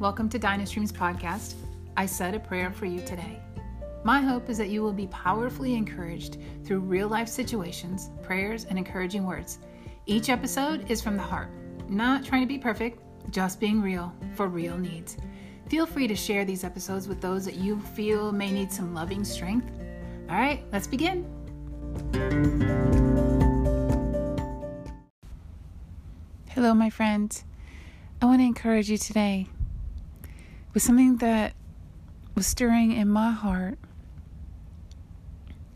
Welcome to Dynastreams podcast. I said a prayer for you today. My hope is that you will be powerfully encouraged through real life situations, prayers, and encouraging words. Each episode is from the heart, not trying to be perfect, just being real for real needs. Feel free to share these episodes with those that you feel may need some loving strength. All right, let's begin. Hello, my friends. I want to encourage you today with something that was stirring in my heart.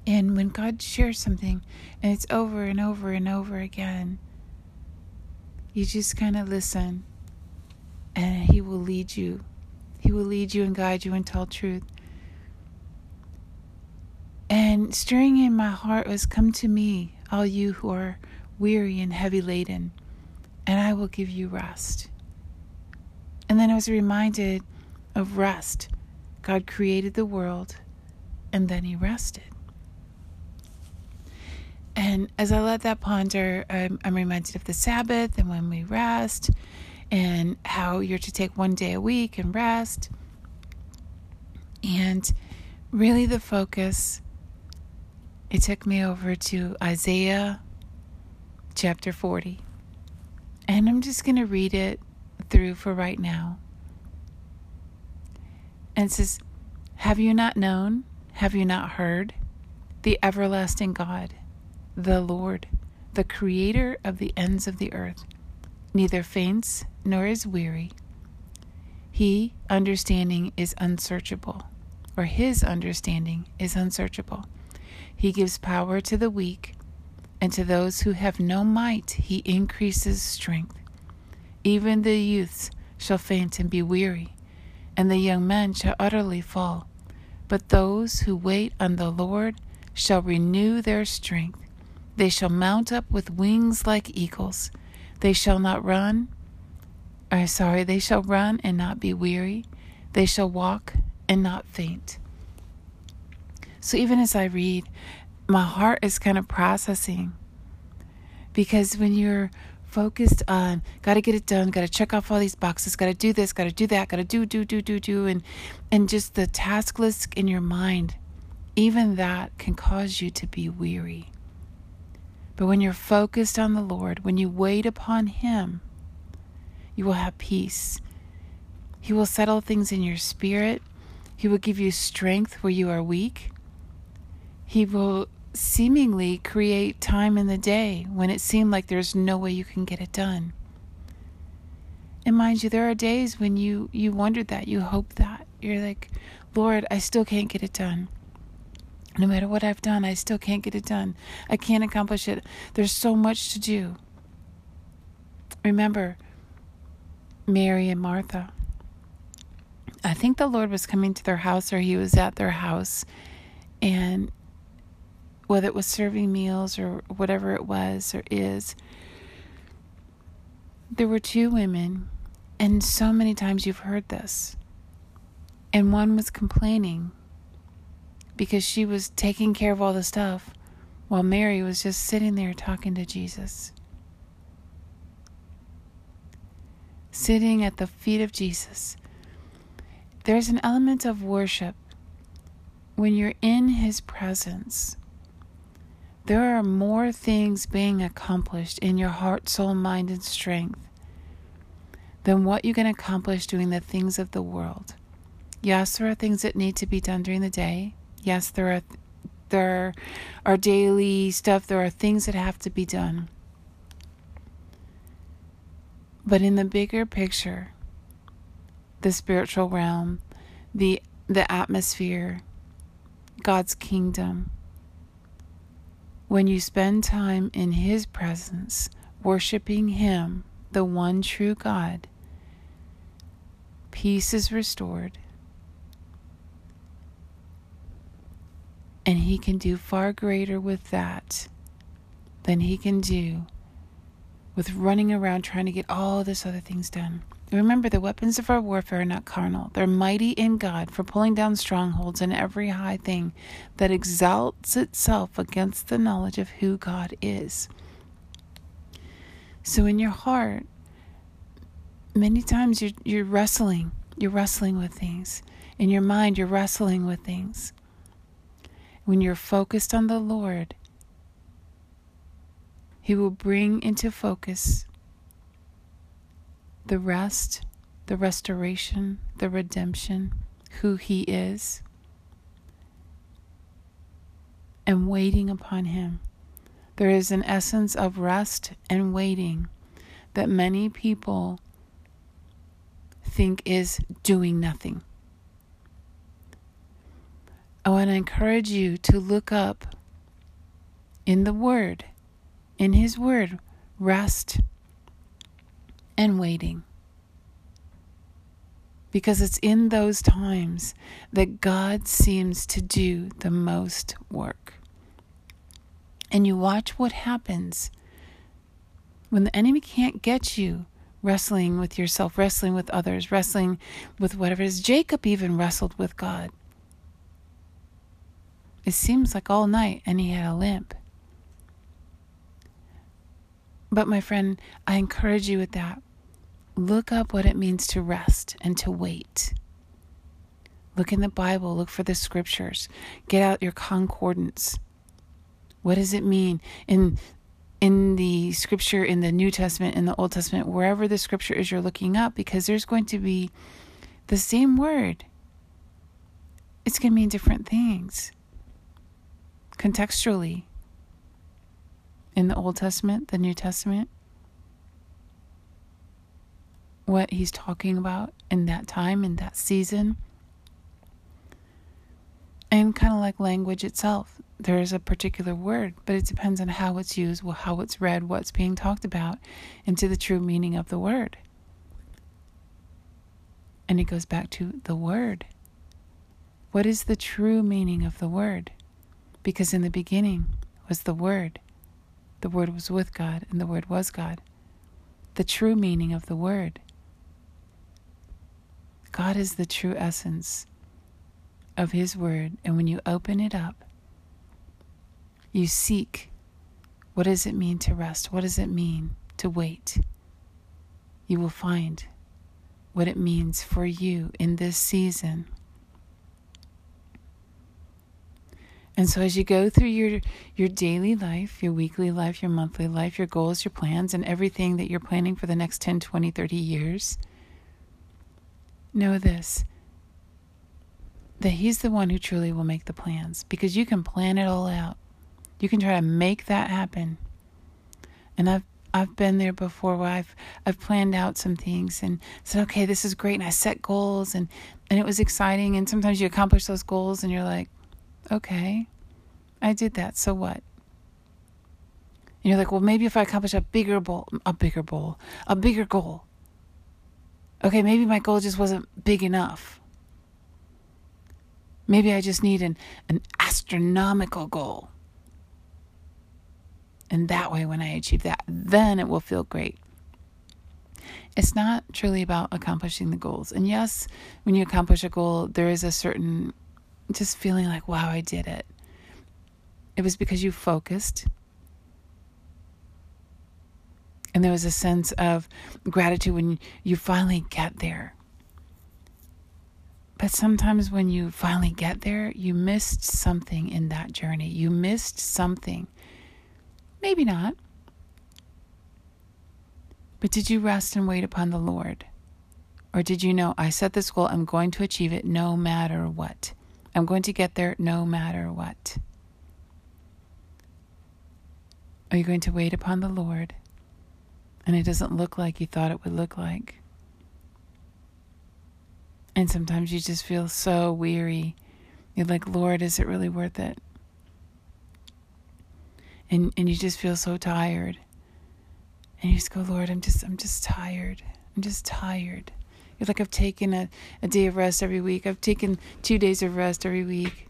And when God shares something and it's over and over and over again, you just kind of listen and He will lead you. He will lead you and guide you and tell truth. And stirring in my heart was Come to me, all you who are weary and heavy laden, and I will give you rest. And then I was reminded of rest. God created the world and then He rested. And as I let that ponder, I'm, I'm, reminded of the Sabbath and when we rest, and how you're to take one day a week and rest. And really, the focus, it took me over to Isaiah chapter 40. And I'm just going to read it through for right now. And says, Have you not known? Have you not heard? The everlasting God, the Lord, the creator of the ends of the earth, neither faints nor is weary. He, understanding, is unsearchable, or his understanding is unsearchable. He gives power to the weak, and to those who have no might, he increases strength. Even the youths shall faint and be weary, and the young men shall utterly fall. But those who wait on the Lord shall renew their strength. They shall mount up with wings like eagles. They shall not run. Or sorry, they shall run and not be weary. They shall walk and not faint. So even as I read, my heart is kind of processing. Because when you're focused on got to get it done, got to check off all these boxes, got to do this, got to do that, got to do do do do do and and just the task list in your mind, even that can cause you to be weary. But when you're focused on the Lord, when you wait upon him, you will have peace. He will settle things in your spirit. He will give you strength where you are weak. He will seemingly create time in the day when it seemed like there's no way you can get it done. And mind you, there are days when you you wondered that, you hope that. You're like, "Lord, I still can't get it done." No matter what I've done, I still can't get it done. I can't accomplish it. There's so much to do. Remember Mary and Martha. I think the Lord was coming to their house or he was at their house and whether it was serving meals or whatever it was or is, there were two women, and so many times you've heard this. And one was complaining because she was taking care of all the stuff while Mary was just sitting there talking to Jesus. Sitting at the feet of Jesus. There's an element of worship when you're in his presence there are more things being accomplished in your heart, soul, mind, and strength than what you can accomplish doing the things of the world. Yes, there are things that need to be done during the day. Yes, there are there are daily stuff, there are things that have to be done. But in the bigger picture, the spiritual realm, the the atmosphere, God's kingdom, when you spend time in His presence, worshiping Him, the one true God, peace is restored. And He can do far greater with that than He can do with running around trying to get all this other things done. Remember, the weapons of our warfare are not carnal. They're mighty in God for pulling down strongholds and every high thing that exalts itself against the knowledge of who God is. So, in your heart, many times you're, you're wrestling. you're wrestling with things. In your mind, you're wrestling with things. When you're focused on the Lord, He will bring into focus the rest, the restoration, the redemption, who He is, and waiting upon Him. There is an essence of rest and waiting that many people think is doing nothing. I want to encourage you to look up in the Word, in His Word, rest and waiting. Because it's in those times that God seems to do the most work. And you watch what happens when the enemy can't get you wrestling with yourself, wrestling with others, wrestling with whatever it is. Jacob even wrestled with God. It seems like all night, and he had a limp. But, my friend, I encourage you with that. Look up what it means to rest and to wait. Look in the Bible, look for the scriptures, get out your concordance. What does it mean? In in the scripture in the New Testament, in the Old Testament, wherever the scripture is you're looking up, because there's going to be the same word. It's going to mean different things contextually. In the Old Testament, the New Testament, what he's talking about in that time, in that season. And kind of like language itself, there is a particular word, but it depends on how it's used, how it's read, what's being talked about, into the true meaning of the word. And it goes back to the word. What is the true meaning of the word? Because in the beginning was the word. The word was with God, and the word was God. The true meaning of the word. God is the true essence of His Word, and when you open it up, you seek what does it mean to rest? What does it mean to wait? You will find what it means for you in this season. And so as you go through your your daily life, your weekly life, your monthly life, your goals, your plans and everything that you're planning for the next 10, 20, 30 years, know this that He's the one who truly will make the plans because you can plan it all out. You can try to make that happen. And I've I've been there before where I've I've planned out some things and said, okay, this is great, and I set goals and and it was exciting. And sometimes you accomplish those goals and you're like, okay, I did that. So what? And you're like, well, maybe if I accomplish a bigger goal, a bigger goal, a bigger goal, okay, maybe my goal just wasn't big enough. Maybe I just need an, an astronomical goal. And that way, when I achieve that, then it will feel great. It's not truly about accomplishing the goals. And yes, when you accomplish a goal, there is a certain just feeling like, wow, I did it. It was because you focused, and there was a sense of gratitude when you finally get there. But sometimes when you finally get there, you missed something in that journey. You missed something. Maybe not. But did you rest and wait upon the Lord? Or did you know, I set this goal, I'm going to achieve it no matter what? I'm going to get there no matter what. Are you going to wait upon the Lord? and it doesn't look like you thought it would look like. And sometimes you just feel so weary. You're like, Lord, is it really worth it? And and you just feel so tired. And you just go, Lord, I'm just I'm just tired. I'm just tired. You're like I've taken a, a day of rest every week. I've taken two days of rest every week.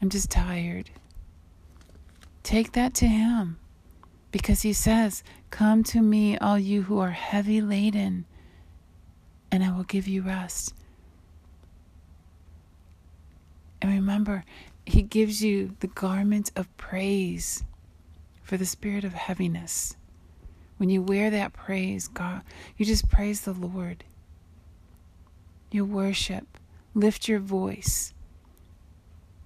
I'm just tired. Take that to him. Because he says, Come to me, all you who are heavy laden, and I will give you rest. And remember, he gives you the garment of praise for the spirit of heaviness. When you wear that praise, God, you just praise the Lord. Your worship. Lift your voice.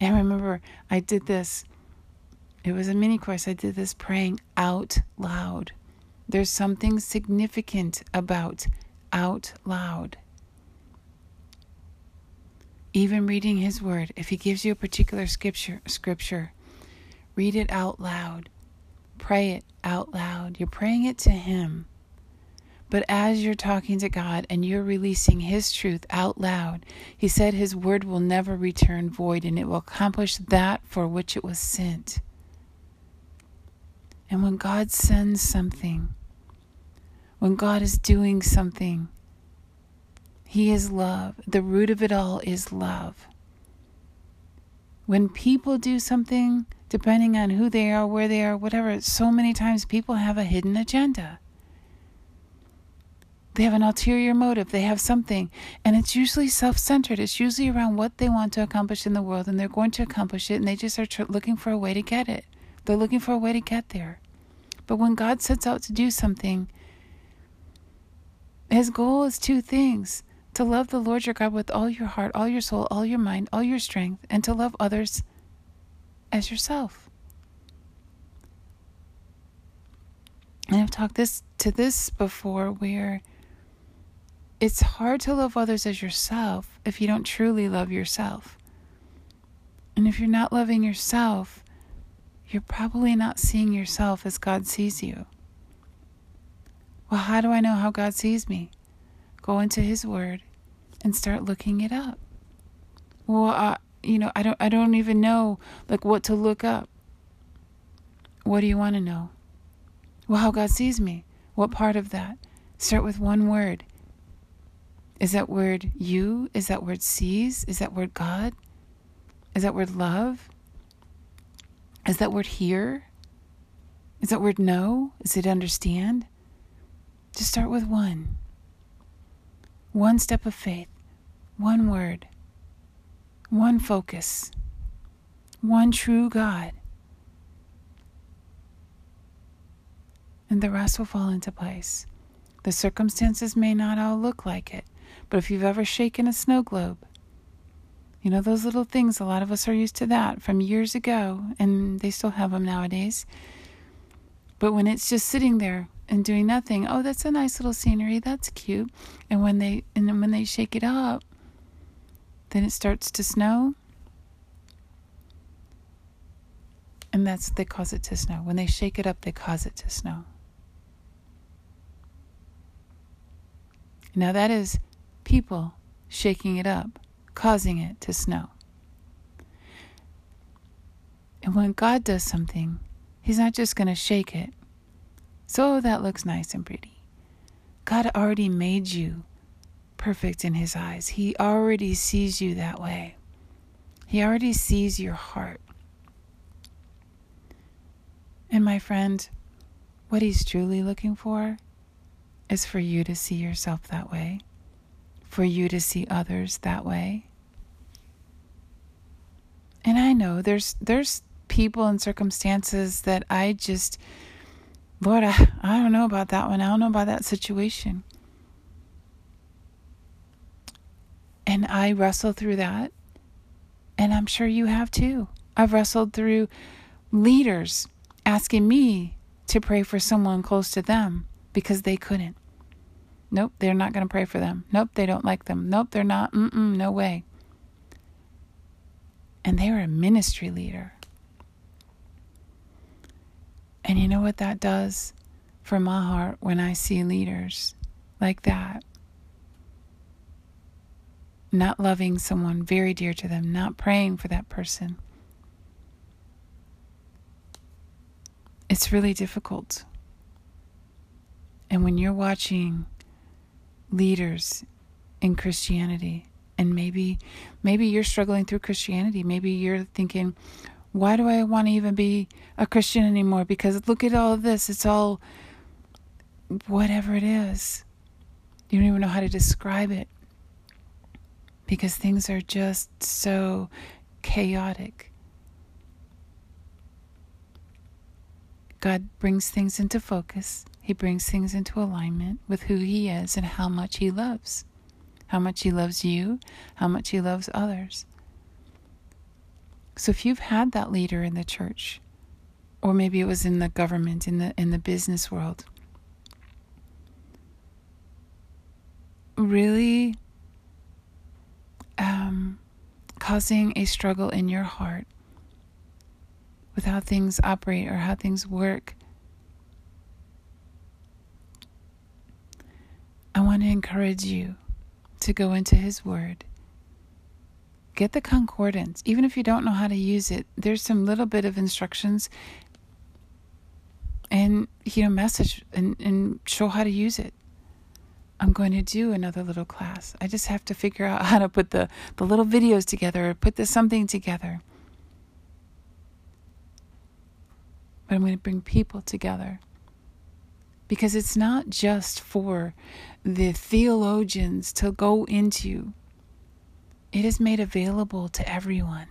And remember, I did this. It was a mini course. I did this praying out loud. There's something significant about out loud. Even reading his word, if he gives you a particular scripture, scripture, read it out loud. Pray it out loud. You're praying it to him. But as you're talking to God and you're releasing His truth out loud, He said His word will never return void and it will accomplish that for which it was sent. And when God sends something, when God is doing something, He is love. The root of it all is love. When people do something, depending on who they are, where they are, whatever, so many times people have a hidden agenda. They have an ulterior motive. They have something. And it's usually self centered. It's usually around what they want to accomplish in the world. And they're going to accomplish it. And they just are tr- looking for a way to get it. They're looking for a way to get there. But when God sets out to do something, his goal is two things to love the Lord your God with all your heart, all your soul, all your mind, all your strength, and to love others as yourself. And I've talked this to this before where it's hard to love others as yourself if you don't truly love yourself. And if you're not loving yourself, you're probably not seeing yourself as God sees you. Well, how do I know how God sees me? Go into His Word and start looking it up. Well, uh, you know, I don't, I don't even know like what to look up. What do you want to know? Well, how God sees me. What part of that? Start with one word is that word you? Is that word sees? Is that word God? Is that word love? Is that word hear? Is that word know? Is it understand? Just start with one. One step of faith, one word, one focus, one true God. And the rest will fall into place. The circumstances may not all look like it, but if you've ever shaken a snow globe, you know those little things, a lot of us are used to that from years ago, and they still have them nowadays. But when it's just sitting there and doing nothing, oh, that's a nice little scenery, that's cute. And when they and when they shake it up, then it starts to snow. And that's they cause it to snow. When they shake it up, they cause it to snow. Now that is people shaking it up, causing it to snow. And when God does something, He's not just going to shake it. So that looks nice and pretty. God already made you perfect in His eyes. He already sees you that way. He already sees your heart. And my friend, what He's truly looking for is for you to see yourself that way for you to see others that way. And I know there's there's people and circumstances that I just Lord, I, I don't know about that one. I don't know about that situation. And I wrestle through that. And I'm sure you have too. I've wrestled through leaders asking me to pray for someone close to them because they couldn't. Nope, they're not going to pray for them. Nope, they don't like them. Nope, they're not. Mm-mm, no way. And they were a ministry leader. And you know what that does for my heart when I see leaders like that? Not loving someone very dear to them, not praying for that person. It's really difficult. And when you're watching leaders in Christianity. And maybe maybe you're struggling through Christianity. Maybe you're thinking, why do I want to even be a Christian anymore? Because look at all of this. It's all whatever it is. You don't even know how to describe it. Because things are just so chaotic. God brings things into focus he brings things into alignment with who He is and how much He loves. how much He loves you, how much He loves others. So if you've had that leader in the church, or maybe it was in the government, in the in the business world, really um, causing a struggle in your heart with how things operate or how things work. I want to encourage you to go into His Word. Get the concordance. Even if you don't know how to use it, there's some little bit of instructions and, you know, message and, and show how to use it. I'm going to do another little class. I just have to figure out how to put the, the little videos together or put the something together. But I'm going to bring people together. Because it's not just for the theologians to go into, it is made available to everyone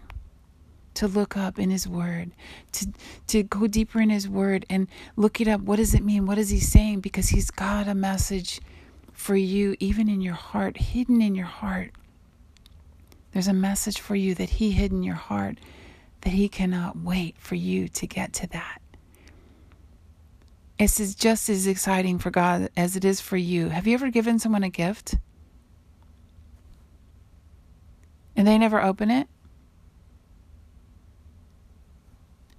to look up in his word to to go deeper in his word and look it up what does it mean what is he saying because he's got a message for you, even in your heart, hidden in your heart. There's a message for you that He hid in your heart that He cannot wait for you to get to that. It's just as exciting for God as it is for you. Have you ever given someone a gift? And they never open it?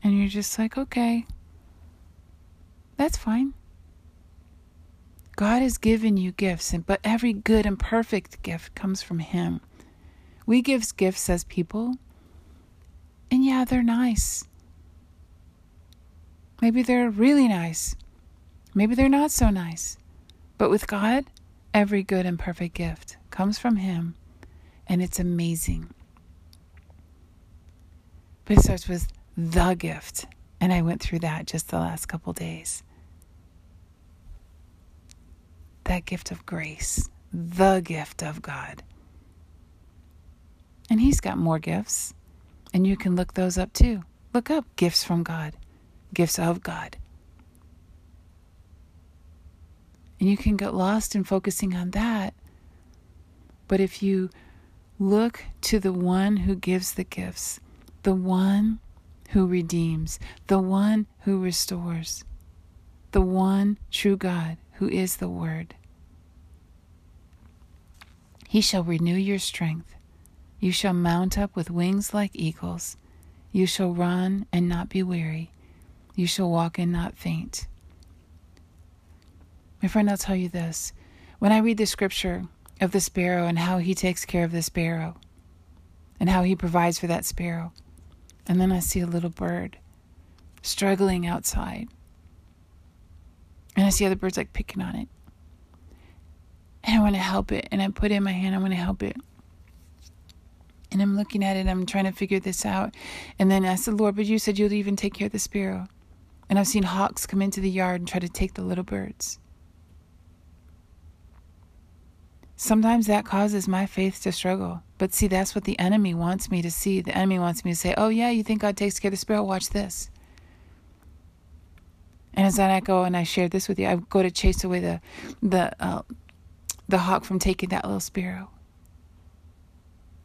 And you're just like, okay, that's fine. God has given you gifts, but every good and perfect gift comes from Him. We give gifts as people, and yeah, they're nice. Maybe they're really nice. Maybe they're not so nice. But with God, every good and perfect gift comes from Him, and it's amazing. But it starts with the gift, and I went through that just the last couple days that gift of grace, the gift of God. And He's got more gifts, and you can look those up too. Look up gifts from God, gifts of God. And you can get lost in focusing on that. But if you look to the one who gives the gifts, the one who redeems, the one who restores, the one true God who is the Word, he shall renew your strength. You shall mount up with wings like eagles. You shall run and not be weary. You shall walk and not faint. My friend, I'll tell you this. When I read the scripture of the sparrow and how he takes care of the sparrow and how he provides for that sparrow, and then I see a little bird struggling outside, and I see other birds like picking on it and I want to help it. And I put it in my hand, I want to help it. And I'm looking at it, I'm trying to figure this out. And then I said, Lord, but you said you'll even take care of the sparrow. And I've seen hawks come into the yard and try to take the little birds. Sometimes that causes my faith to struggle. But see, that's what the enemy wants me to see. The enemy wants me to say, Oh, yeah, you think God takes care of the sparrow? Watch this. And as I go and I share this with you, I go to chase away the the uh, the hawk from taking that little sparrow.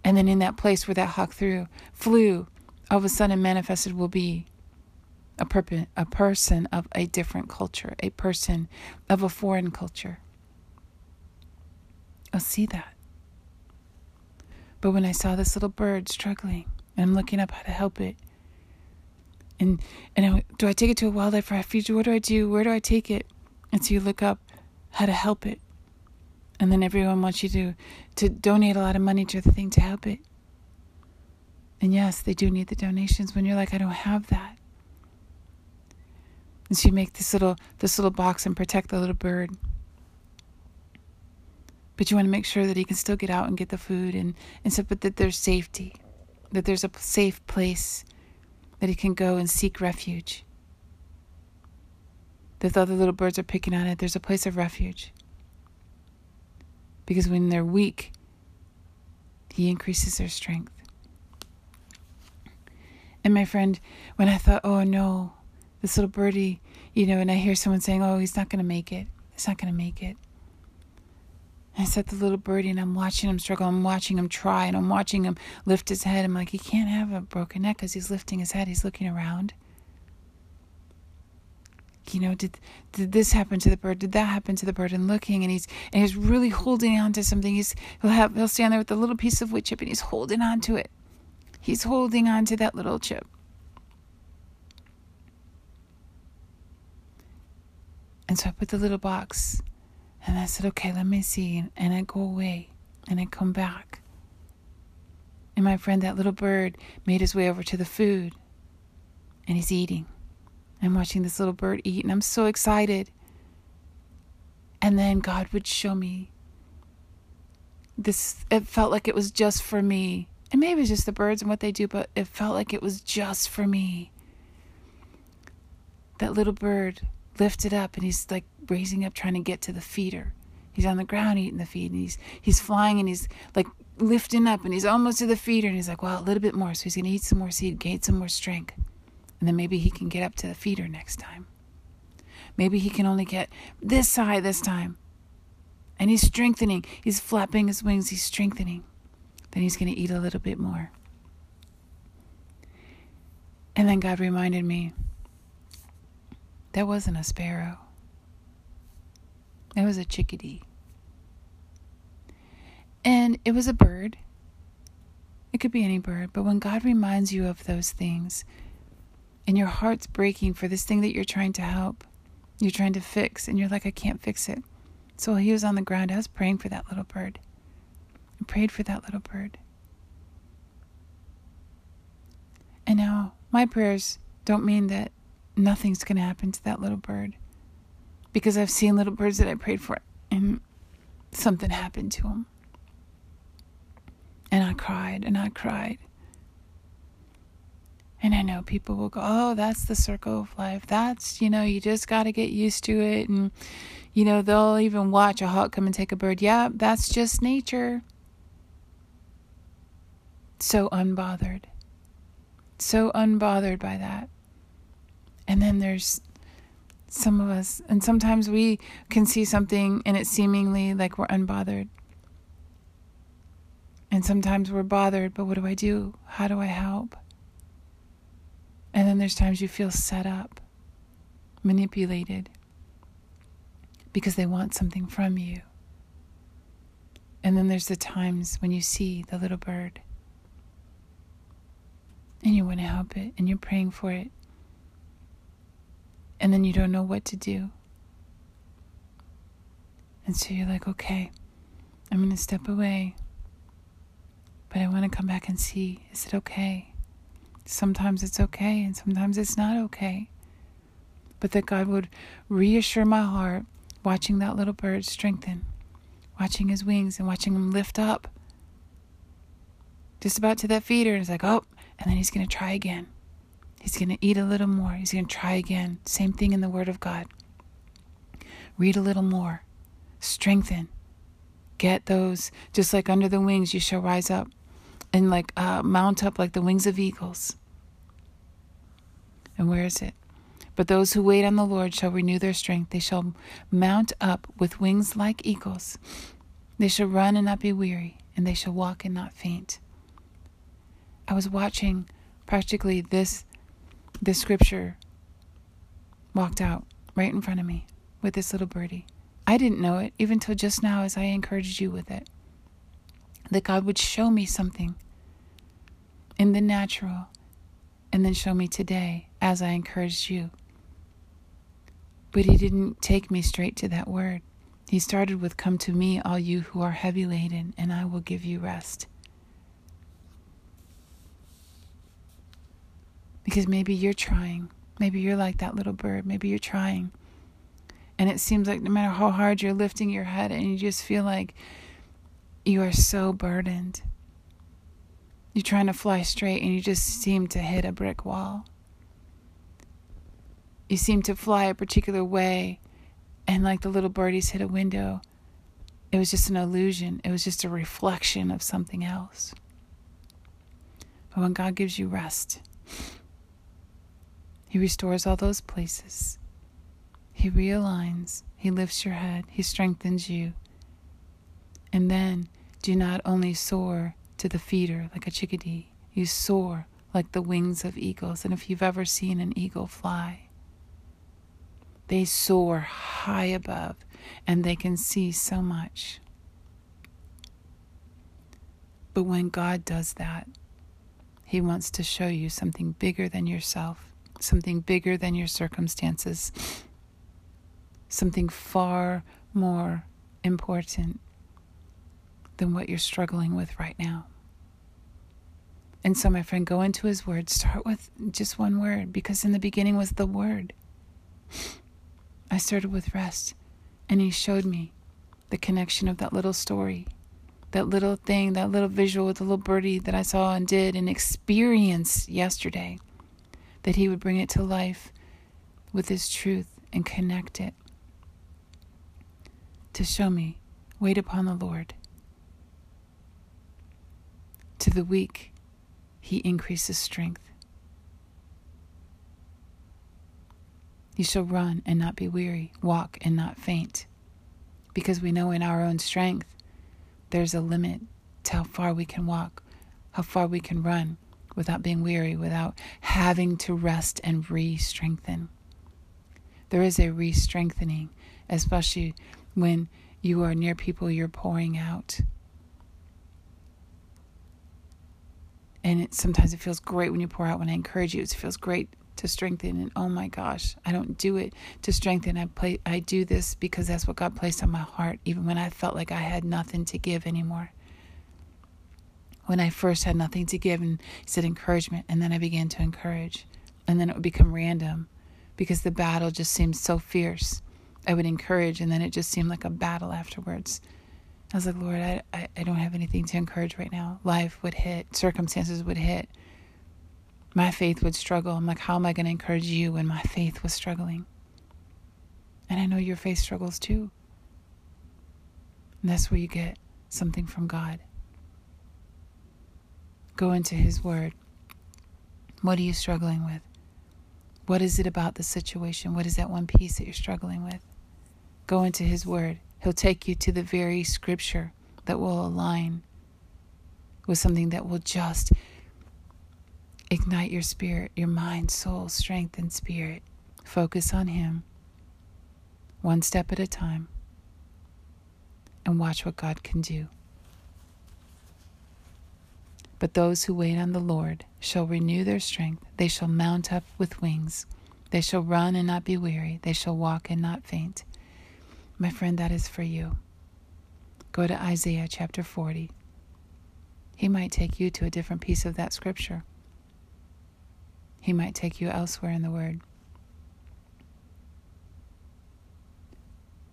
And then in that place where that hawk threw, flew, all of a sudden manifested will be a, perp- a person of a different culture, a person of a foreign culture. I'll see that. But when I saw this little bird struggling, and I'm looking up how to help it, and and I, do I take it to a wildlife refuge? What do I do? Where do I take it? And so you look up how to help it and then everyone wants you to to donate a lot of money to the thing to help it. And yes, they do need the donations when you're like, I don't have that. And so you make this little this little box and protect the little bird. But you want to make sure that he can still get out and get the food and, and so but that there's safety. That there's a safe place that he can go and seek refuge. That the other little birds are picking on it, there's a place of refuge. Because when they're weak, He increases their strength. And my friend, when I thought, oh no, this little birdie, you know, and I hear someone saying, oh, he's not going to make it, he's not going to make it. I set the little birdie and I'm watching him struggle. I'm watching him try and I'm watching him lift his head. I'm like, he can't have a broken neck because he's lifting his head. He's looking around. You know, did did this happen to the bird? Did that happen to the bird? And looking, and he's and he's really holding on to something. He's he'll have he'll stand there with a little piece of wood chip, and he's holding on to it. He's holding on to that little chip. And so I put the little box and I said, okay, let me see. And I go away and I come back. And my friend, that little bird, made his way over to the food and he's eating. I'm watching this little bird eat and I'm so excited. And then God would show me this. It felt like it was just for me. And maybe it's just the birds and what they do, but it felt like it was just for me. That little bird lifted up and he's like raising up trying to get to the feeder. He's on the ground eating the feed and he's he's flying and he's like lifting up and he's almost to the feeder and he's like, well, a little bit more. So he's gonna eat some more seed, gain some more strength. And then maybe he can get up to the feeder next time. Maybe he can only get this high this time. And he's strengthening. He's flapping his wings, he's strengthening. Then he's gonna eat a little bit more. And then God reminded me that wasn't a sparrow. That was a chickadee. And it was a bird. It could be any bird, but when God reminds you of those things and your heart's breaking for this thing that you're trying to help, you're trying to fix, and you're like, I can't fix it. So while he was on the ground. I was praying for that little bird. I prayed for that little bird. And now my prayers don't mean that nothing's going to happen to that little bird. Because I've seen little birds that I prayed for and something happened to them. And I cried and I cried. And I know people will go, oh, that's the circle of life. That's, you know, you just got to get used to it. And, you know, they'll even watch a hawk come and take a bird. Yeah, that's just nature. So unbothered. So unbothered by that. And then there's some of us, and sometimes we can see something and it's seemingly like we're unbothered. And sometimes we're bothered, but what do I do? How do I help? And then there's times you feel set up, manipulated, because they want something from you. And then there's the times when you see the little bird and you want to help it and you're praying for it and then you don't know what to do. And so you're like, okay, I'm going to step away, but I want to come back and see is it okay? Sometimes it's okay, and sometimes it's not okay. But that God would reassure my heart watching that little bird strengthen, watching his wings and watching him lift up. Just about to that feeder, and it's like, oh, and then he's going to try again. He's going to eat a little more. He's going to try again. Same thing in the Word of God. Read a little more. Strengthen. Get those, just like under the wings, you shall rise up and like uh, mount up like the wings of eagles. And where is it? But those who wait on the Lord shall renew their strength. They shall mount up with wings like eagles. They shall run and not be weary, and they shall walk and not faint. I was watching practically this this scripture walked out right in front of me with this little birdie. I didn't know it even till just now as I encouraged you with it. That God would show me something in the natural and then show me today as I encouraged you. But He didn't take me straight to that word. He started with, Come to me, all you who are heavy laden, and I will give you rest. Because maybe you're trying. Maybe you're like that little bird. Maybe you're trying. And it seems like no matter how hard you're lifting your head, and you just feel like you are so burdened. You're trying to fly straight, and you just seem to hit a brick wall. You seem to fly a particular way, and like the little birdies hit a window, it was just an illusion. It was just a reflection of something else. But when God gives you rest, he restores all those places. He realigns. He lifts your head. He strengthens you. And then do not only soar to the feeder like a chickadee, you soar like the wings of eagles. And if you've ever seen an eagle fly, they soar high above and they can see so much. But when God does that, He wants to show you something bigger than yourself, something bigger than your circumstances, something far more important than what you're struggling with right now. And so, my friend, go into his word. Start with just one word because in the beginning was the word. I started with rest, and he showed me the connection of that little story, that little thing, that little visual with the little birdie that I saw and did and experienced yesterday, that he would bring it to life with his truth and connect it to show me wait upon the Lord. To the weak, he increases strength. You shall run and not be weary, walk and not faint. Because we know in our own strength there's a limit to how far we can walk, how far we can run without being weary, without having to rest and re strengthen. There is a re strengthening, especially when you are near people you're pouring out. And it, sometimes it feels great when you pour out when i encourage you it feels great to strengthen. And oh my gosh i don't do it to strengthen. I play i do this because that's what god placed on my heart even when i felt like i had nothing to give anymore when i first had nothing to give and said encouragement and then i began to encourage and then it would become random because the battle just seemed so fierce i would encourage and then it just seemed like a battle afterwards I was like, Lord, I, I, I don't have anything to encourage right now. Life would hit, circumstances would hit. My faith would struggle. I'm like, how am I going to encourage you when my faith was struggling? And I know your faith struggles too. And that's where you get something from God. Go into His Word. What are you struggling with? What is it about the situation? What is that one piece that you're struggling with? Go into His Word. He'll take you to the very scripture that will align with something that will just ignite your spirit, your mind, soul, strength, and spirit. Focus on Him one step at a time and watch what God can do. But those who wait on the Lord shall renew their strength. They shall mount up with wings. They shall run and not be weary. They shall walk and not faint. My friend, that is for you. Go to Isaiah chapter 40. He might take you to a different piece of that scripture. He might take you elsewhere in the Word.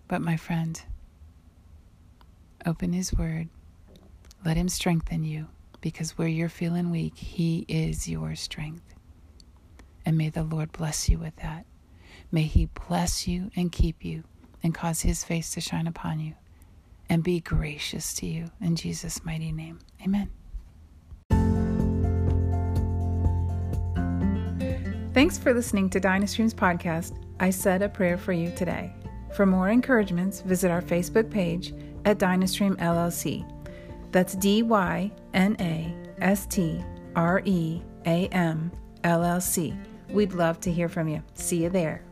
But, my friend, open His Word. Let Him strengthen you because where you're feeling weak, He is your strength. And may the Lord bless you with that. May He bless you and keep you and cause his face to shine upon you and be gracious to you. In Jesus' mighty name, amen. Thanks for listening to Dynastream's podcast. I said a prayer for you today. For more encouragements, visit our Facebook page at Dynastream LLC. That's D Y N A S T R E A M L L C. We'd love to hear from you. See you there.